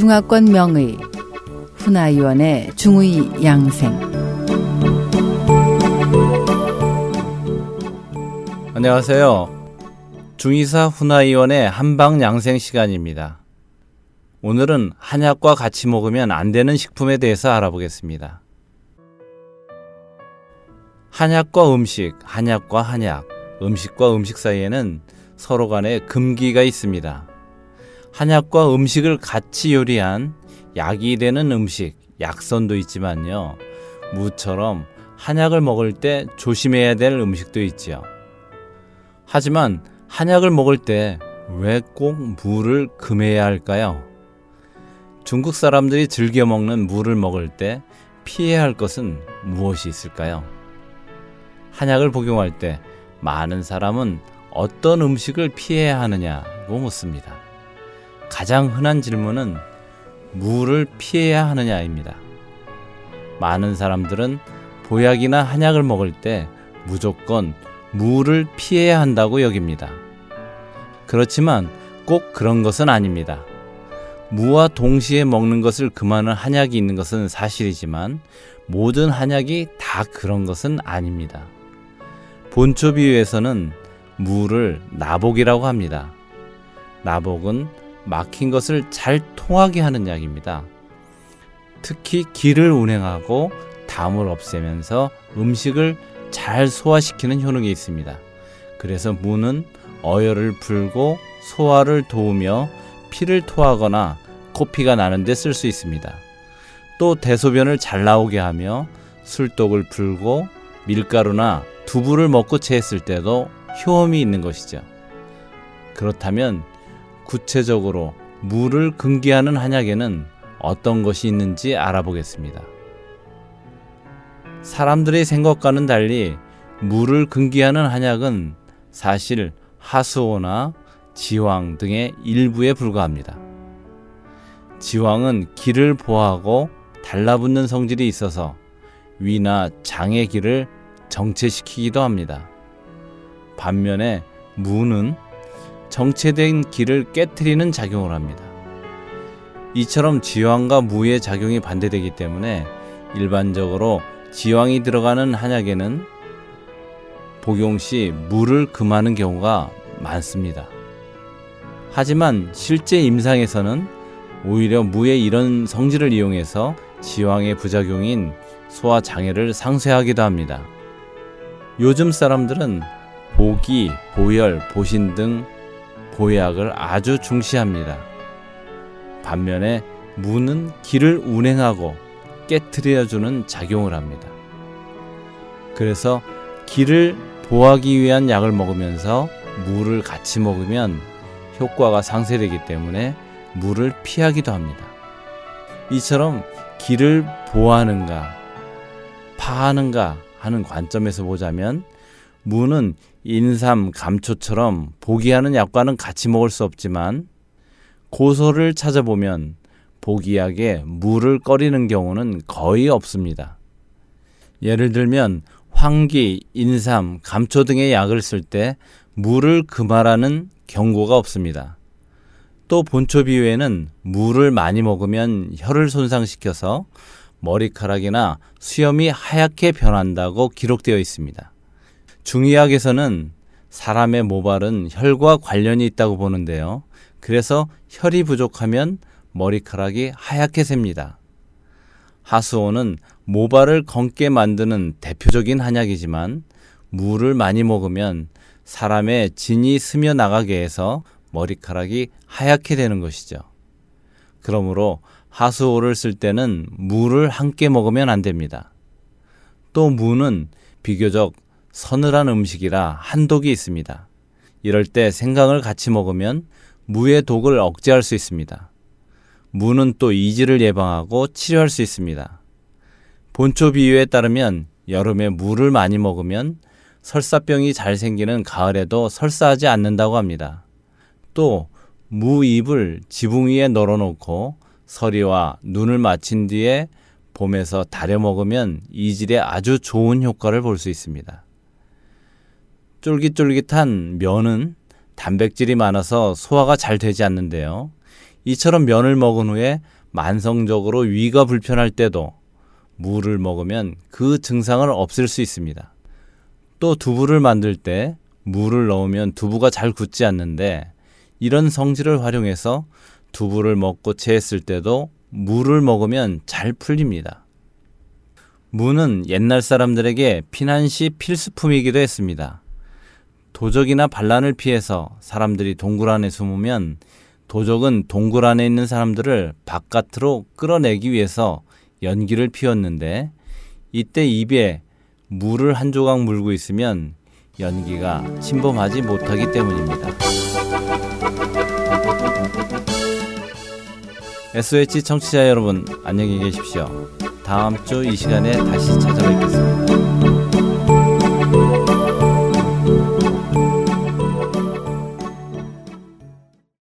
중화권 명의 훈아위원의 중의 양생 안녕하세요. 중의사 훈아위원의 한방 양생 시간입니다. 오늘은 한약과 같이 먹으면 안 되는 식품에 대해서 알아보겠습니다. 한약과 음식, 한약과 한약, 음식과 음식 사이에는 서로 간에 금기가 있습니다. 한약과 음식을 같이 요리한 약이 되는 음식, 약선도 있지만요. 무처럼 한약을 먹을 때 조심해야 될 음식도 있지요. 하지만 한약을 먹을 때 왜 꼭 무를 금해야 할까요? 중국 사람들이 즐겨 먹는 무를 먹을 때 피해야 할 것은 무엇이 있을까요? 한약을 복용할 때 많은 사람은 어떤 음식을 피해야 하느냐고 묻습니다. 가장 흔한 질문은 무를 피해야 하느냐입니다. 많은 사람들은 보약이나 한약을 먹을 때 무조건 무를 피해야 한다고 여깁니다. 그렇지만 꼭 그런 것은 아닙니다. 무와 동시에 먹는 것을 금하는 한약이 있는 것은 사실이지만 모든 한약이 다 그런 것은 아닙니다. 본초 비유에서는 무를 나복이라고 합니다. 나복은 막힌 것을 잘 통하게 하는 약입니다. 특히 기를 운행하고 담을 없애면서 음식을 잘 소화시키는 효능이 있습니다. 그래서 무는 어혈을 풀고 소화를 도우며 피를 토하거나 코피가 나는데 쓸 수 있습니다. 또 대소변을 잘 나오게 하며 술독을 풀고 밀가루나 두부를 먹고 체했을 때도 효험이 있는 것이죠. 그렇다면 구체적으로 물을 금기하는 한약에는 어떤 것이 있는지 알아보겠습니다. 사람들의 생각과는 달리 물을 금기하는 한약은 사실 하수오나 지황 등의 일부에 불과합니다. 지황은 기를 보하고 달라붙는 성질이 있어서 위나 장의 기를 정체시키기도 합니다. 반면에 무는 정체된 기를 깨뜨리는 작용을 합니다. 이처럼 지황과 무의 작용이 반대되기 때문에 일반적으로 지황이 들어가는 한약에는 복용 시 물을 금하는 경우가 많습니다. 하지만 실제 임상에서는 오히려 무의 이런 성질을 이용해서 지황의 부작용인 소화 장애를 상쇄하기도 합니다. 요즘 사람들은 보기, 보열, 보신 등 보약을 아주 중시합니다. 반면에 무는 기를 운행하고 깨뜨려주는 작용을 합니다. 그래서 기를 보하기 위한 약을 먹으면서 물을 같이 먹으면 효과가 상쇄되기 때문에 물을 피하기도 합니다. 이처럼 기를 보하는가, 파하는가 하는 관점에서 보자면 무는 인삼, 감초처럼 보기하는 약과는 같이 먹을 수 없지만 고소를 찾아보면 보기약에 물을 꺼리는 경우는 거의 없습니다. 예를 들면 황기, 인삼, 감초 등의 약을 쓸때 물을 금하라는 경고가 없습니다. 또 본초 비유에는 물을 많이 먹으면 혀를 손상시켜서 머리카락이나 수염이 하얗게 변한다고 기록되어 있습니다. 중의학에서는 사람의 모발은 혈과 관련이 있다고 보는데요. 그래서 혈이 부족하면 머리카락이 하얗게 셉니다. 하수오는 모발을 검게 만드는 대표적인 한약이지만 물을 많이 먹으면 사람의 진이 스며 나가게 해서 머리카락이 하얗게 되는 것이죠. 그러므로 하수오를 쓸 때는 물을 함께 먹으면 안 됩니다. 또 무는 비교적 서늘한 음식이라 한독이 있습니다. 이럴 때 생강을 같이 먹으면 무의 독을 억제할 수 있습니다. 무는 또 이지를 예방하고 치료할 수 있습니다. 본초 비유에 따르면 여름에 물을 많이 먹으면 설사병이 잘 생기는 가을에도 설사하지 않는다고 합니다. 또 무잎을 지붕 위에 널어놓고 서리와 눈을 맞힌 뒤에 봄에서 다려 먹으면 이질에 아주 좋은 효과를 볼 수 있습니다. 쫄깃쫄깃한 면은 단백질이 많아서 소화가 잘 되지 않는데요. 이처럼 면을 먹은 후에 만성적으로 위가 불편할 때도 물을 먹으면 그 증상을 없앨 수 있습니다. 또 두부를 만들 때 물을 넣으면 두부가 잘 굳지 않는데 이런 성질을 활용해서 두부를 먹고 체했을 때도 물을 먹으면 잘 풀립니다. 무는 옛날 사람들에게 피난 시 필수품이기도 했습니다. 도적이나 반란을 피해서 사람들이 동굴 안에 숨으면 도적은 동굴 안에 있는 사람들을 바깥으로 끌어내기 위해서 연기를 피웠는데 이때 입에 물을 한 조각 물고 있으면 연기가 침범하지 못하기 때문입니다. SOH 청취자 여러분 안녕히 계십시오. 다음 주 이 시간에 다시 찾아뵙겠습니다.